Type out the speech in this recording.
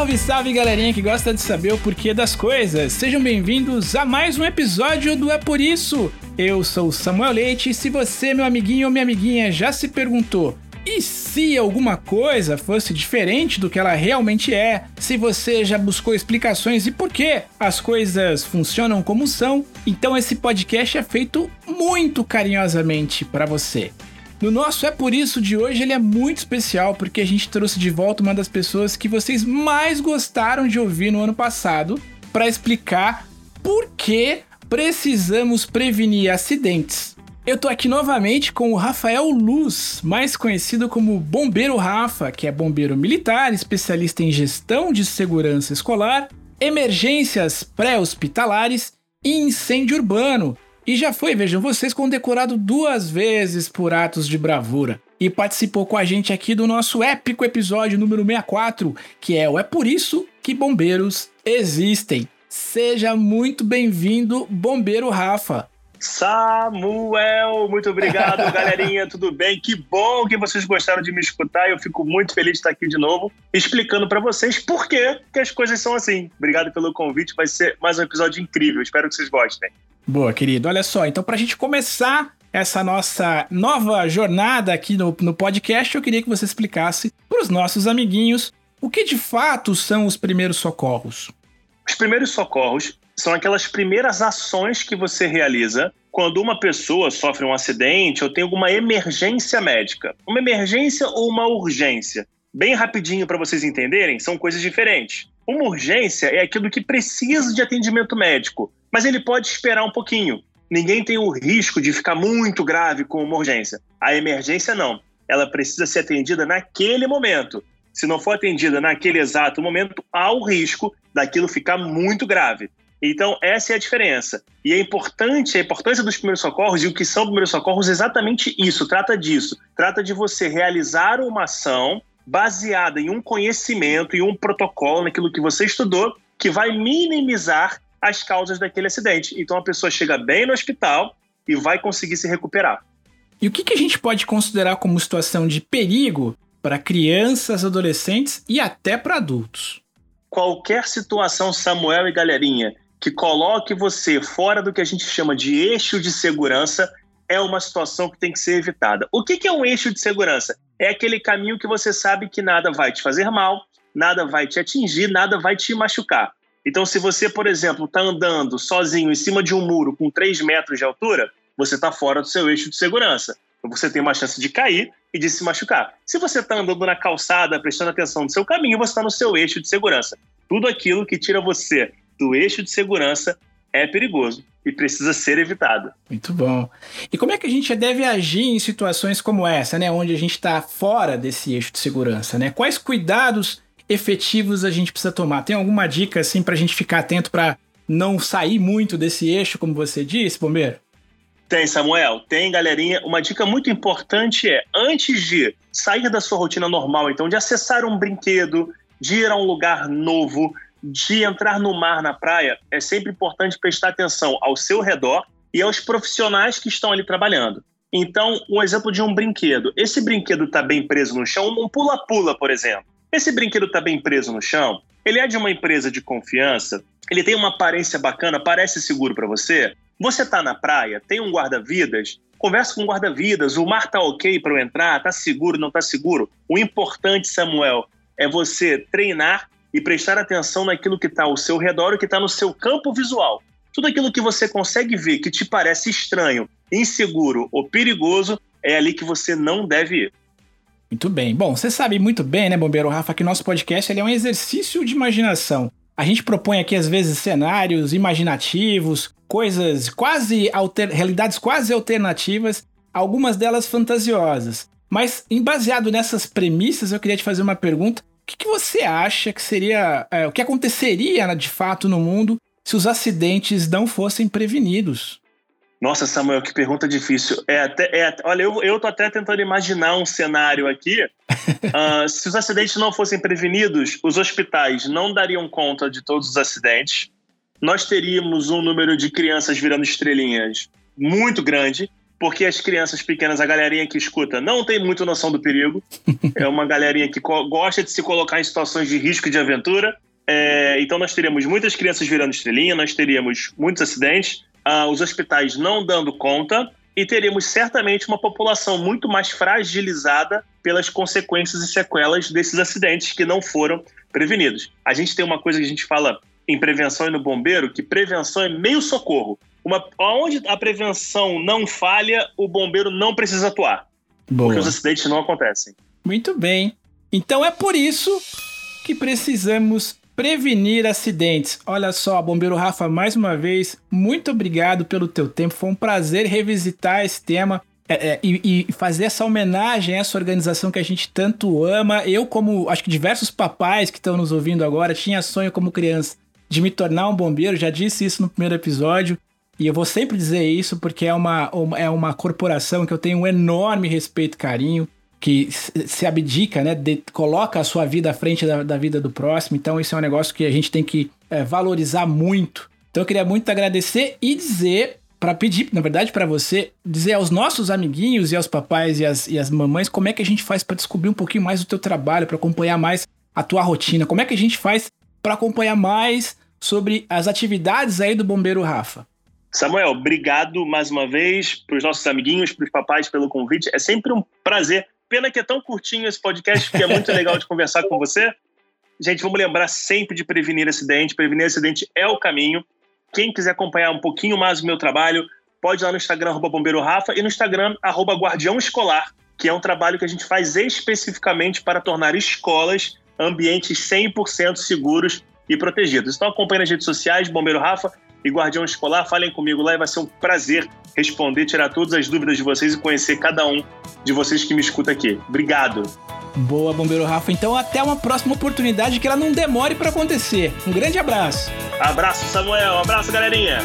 Salve, salve galerinha que gosta de saber o porquê das coisas. Sejam bem-vindos a mais um episódio do É Por Isso. Eu sou o Samuel Leite e se você, meu amiguinho ou minha amiguinha, já se perguntou e se alguma coisa fosse diferente do que ela realmente é? Se você já buscou explicações e por que as coisas funcionam como são, então esse podcast é feito muito carinhosamente para você. No nosso É Por Isso de hoje, ele é muito especial porque a gente trouxe de volta uma das pessoas que vocês mais gostaram de ouvir no ano passado para explicar por que precisamos prevenir acidentes. Eu tô aqui novamente com o Rafael Luz, mais conhecido como Bombeiro Rafa, que é bombeiro militar, especialista em gestão de segurança escolar, emergências pré-hospitalares e incêndio urbano, e já foi, vejam vocês, condecorado duas vezes por atos de bravura. E participou com a gente aqui do nosso épico episódio número 64, que é o É Por Isso que Bombeiros Existem. Seja muito bem-vindo, Bombeiro Rafa. Samuel, muito obrigado, galerinha, tudo bem? Que bom que vocês gostaram de me escutar. Eu fico muito feliz de estar aqui de novo, explicando para vocês por que as coisas são assim. Obrigado pelo convite, vai ser mais um episódio incrível. Espero que vocês gostem. Boa, querido. Olha só, então para a gente começar essa nossa nova jornada aqui no, no podcast, eu queria que você explicasse para os nossos amiguinhos o que de fato são os primeiros socorros. Os primeiros socorros são aquelas primeiras ações que você realiza quando uma pessoa sofre um acidente ou tem alguma emergência médica. Uma emergência ou uma urgência. Bem rapidinho para vocês entenderem, são coisas diferentes. Uma urgência é aquilo que precisa de atendimento médico mas ele pode esperar um pouquinho. Ninguém tem o risco de ficar muito grave com uma urgência. A emergência não. Ela precisa ser atendida naquele momento. Se não for atendida naquele exato momento, há o risco daquilo ficar muito grave. Então, essa é a diferença. E é importante, a importância dos primeiros socorros e o que são primeiros socorros é exatamente isso, trata disso. Trata de você realizar uma ação baseada em um conhecimento e um protocolo naquilo que você estudou que vai minimizar as causas daquele acidente. Então a pessoa chega bem no hospital e vai conseguir se recuperar. E o que, que a gente pode considerar como situação de perigo para crianças, adolescentes e até para adultos? Qualquer situação, Samuel e galerinha, que coloque você fora do que a gente chama de eixo de segurança, é uma situação que tem que ser evitada. O que, que é um eixo de segurança? É aquele caminho que você sabe que nada vai te fazer mal, nada vai te atingir, nada vai te machucar. Então, se você, por exemplo, está andando sozinho em cima de um muro com 3 metros de altura, você está fora do seu eixo de segurança. Então, você tem uma chance de cair e de se machucar. Se você está andando na calçada, prestando atenção no seu caminho, você está no seu eixo de segurança. Tudo aquilo que tira você do eixo de segurança é perigoso e precisa ser evitado. Muito bom. E como é que a gente deve agir em situações como essa, né, onde a gente está fora desse eixo de segurança, né? Quais cuidados efetivos a gente precisa tomar? Tem alguma dica assim para a gente ficar atento para não sair muito desse eixo, como você disse, bombeiro? Tem, Samuel. Tem, galerinha. Uma dica muito importante é, antes de sair da sua rotina normal, então, de acessar um brinquedo, de ir a um lugar novo, de entrar no mar, na praia, é sempre importante prestar atenção ao seu redor e aos profissionais que estão ali trabalhando. Então, um exemplo de um brinquedo. Esse brinquedo está bem preso no chão, um pula-pula, por exemplo. Esse brinquedo está bem preso no chão? Ele é de uma empresa de confiança? Ele tem uma aparência bacana? Parece seguro para você? Você está na praia? Tem um guarda-vidas? Conversa com o guarda-vidas. O mar tá ok para eu entrar? Tá seguro? Não tá seguro? O importante, Samuel, é você treinar e prestar atenção naquilo que está ao seu redor e que está no seu campo visual. Tudo aquilo que você consegue ver que te parece estranho, inseguro ou perigoso é ali que você não deve ir. Muito bem. Bom, você sabe muito bem, né, Bombeiro Rafa, que nosso podcast é um exercício de imaginação. A gente propõe aqui, às vezes, cenários imaginativos, coisas quase alter... realidades quase alternativas, algumas delas fantasiosas. Mas, baseado nessas premissas, eu queria te fazer uma pergunta. O que, que você acha que seria. É, o que aconteceria de fato no mundo se os acidentes não fossem prevenidos? Nossa, Samuel, que pergunta difícil. É até, é, olha, eu, eu tô até tentando imaginar um cenário aqui. uh, se os acidentes não fossem prevenidos, os hospitais não dariam conta de todos os acidentes. Nós teríamos um número de crianças virando estrelinhas muito grande. porque as crianças pequenas, a galerinha que escuta, não tem muito noção do perigo. é uma galerinha que gosta de se colocar em situações de risco e de aventura. É, então nós teríamos muitas crianças virando estrelinha, nós teríamos muitos acidentes, ah, os hospitais não dando conta e teríamos certamente uma população muito mais fragilizada pelas consequências e sequelas desses acidentes que não foram prevenidos. A gente tem uma coisa que a gente fala em prevenção e no bombeiro, que prevenção é meio socorro. Uma, onde a prevenção não falha, o bombeiro não precisa atuar. Boa. Porque os acidentes não acontecem. Muito bem. Então é por isso que precisamos prevenir acidentes. Olha só, bombeiro Rafa, mais uma vez, muito obrigado pelo teu tempo. Foi um prazer revisitar esse tema. É, é, e, e, fazer essa homenagem a essa organização que a gente tanto ama. Eu, como acho que diversos papais que estão nos ouvindo agora, tinha sonho como criança de me tornar um bombeiro, já disse isso no primeiro episódio. E eu vou sempre dizer isso porque é uma, é uma corporação que eu tenho um enorme respeito e carinho, que se abdica, né? De, coloca a sua vida à frente da, da, vida do próximo. Então, isso é um negócio que a gente tem que é, valorizar muito. Então, eu queria muito agradecer e dizer, para pedir, na verdade, para você, dizer aos nossos amiguinhos e aos papais e as, e as mamães como é que a gente faz para descobrir um pouquinho mais do teu trabalho, para acompanhar mais a tua rotina, como é que a gente faz para acompanhar mais sobre as atividades aí do Bombeiro Rafa. Samuel, obrigado mais uma vez para os nossos amiguinhos, para os papais pelo convite. É sempre um prazer. Pena que é tão curtinho esse podcast, que é muito legal de conversar com você. Gente, vamos lembrar sempre de prevenir acidente. Prevenir acidente é o caminho. Quem quiser acompanhar um pouquinho mais o meu trabalho, pode ir lá no Instagram, arroba Bombeiro Rafa, e no Instagram, arroba Guardião Escolar, que é um trabalho que a gente faz especificamente para tornar escolas ambientes 100% seguros e protegidos. Então acompanhe nas redes sociais, Bombeiro Rafa e Guardião Escolar, falem comigo lá e vai ser um prazer responder, tirar todas as dúvidas de vocês e conhecer cada um de vocês que me escuta aqui. Obrigado. Boa, Bombeiro Rafa. Então até uma próxima oportunidade que ela não demore para acontecer. Um grande abraço. Abraço, Samuel. Abraço, galerinha.